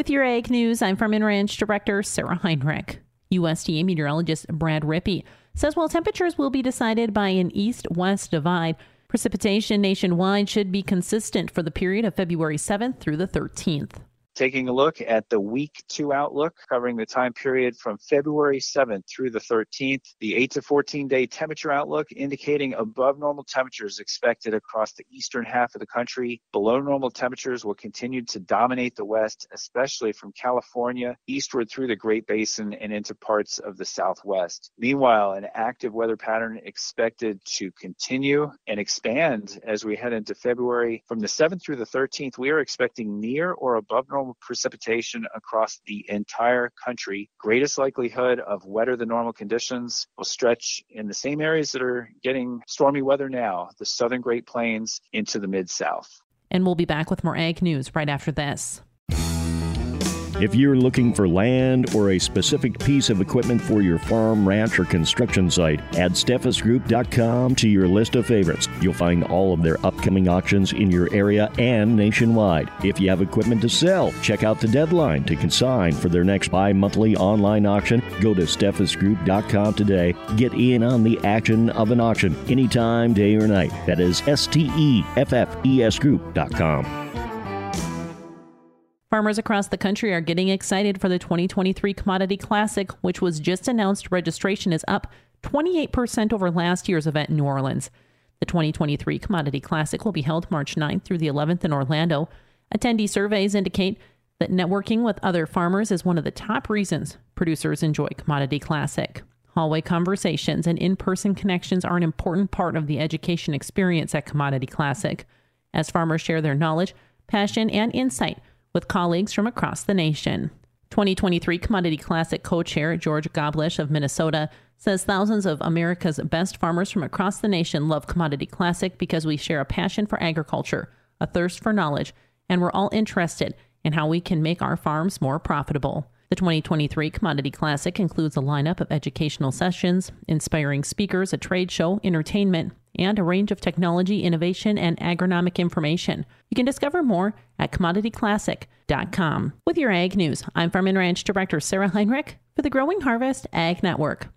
With your Ag News, I'm Farm and Ranch Director Sarah Heinrich. USDA meteorologist Brad Rippey says while temperatures will be decided by an east west divide, precipitation nationwide should be consistent for the period of February 7th through the 13th. Taking a look at the week two outlook covering the time period from February 7th through the 13th, the 8 to 14 day temperature outlook indicating above normal temperatures expected across the eastern half of the country. Below normal temperatures will continue to dominate the west, especially from California eastward through the Great Basin and into parts of the southwest. Meanwhile, an active weather pattern expected to continue and expand as we head into February. From the 7th through the 13th, we are expecting near or above normal normal precipitation across the entire country. Greatest likelihood of wetter than normal conditions will stretch in the same areas that are getting stormy weather now, the southern Great Plains into the mid South. And we'll be back with more ag news right after this. If you're looking for land or a specific piece of equipment for your farm, ranch, or construction site, add steffesgroup.com to your list of favorites. You'll find all of their upcoming auctions in your area and nationwide. If you have equipment to sell, check out the deadline to consign for their next bi monthly online auction. Go to steffesgroup.com today. Get in on the action of an auction anytime, day or night. That is S T E F F E S group.com. Farmers across the country are getting excited for the 2023 Commodity Classic, which was just announced. Registration is up 28% over last year's event in New Orleans. The 2023 Commodity Classic will be held March 9th through the 11th in Orlando. Attendee surveys indicate that networking with other farmers is one of the top reasons producers enjoy Commodity Classic. Hallway conversations and in person connections are an important part of the education experience at Commodity Classic. As farmers share their knowledge, passion, and insight, with colleagues from across the nation. 2023 Commodity Classic co chair George Goblish of Minnesota says thousands of America's best farmers from across the nation love Commodity Classic because we share a passion for agriculture, a thirst for knowledge, and we're all interested in how we can make our farms more profitable. The 2023 Commodity Classic includes a lineup of educational sessions, inspiring speakers, a trade show, entertainment, and a range of technology, innovation, and agronomic information. You can discover more at commodityclassic.com. With your Ag News, I'm Farm and Ranch Director Sarah Heinrich for the Growing Harvest Ag Network.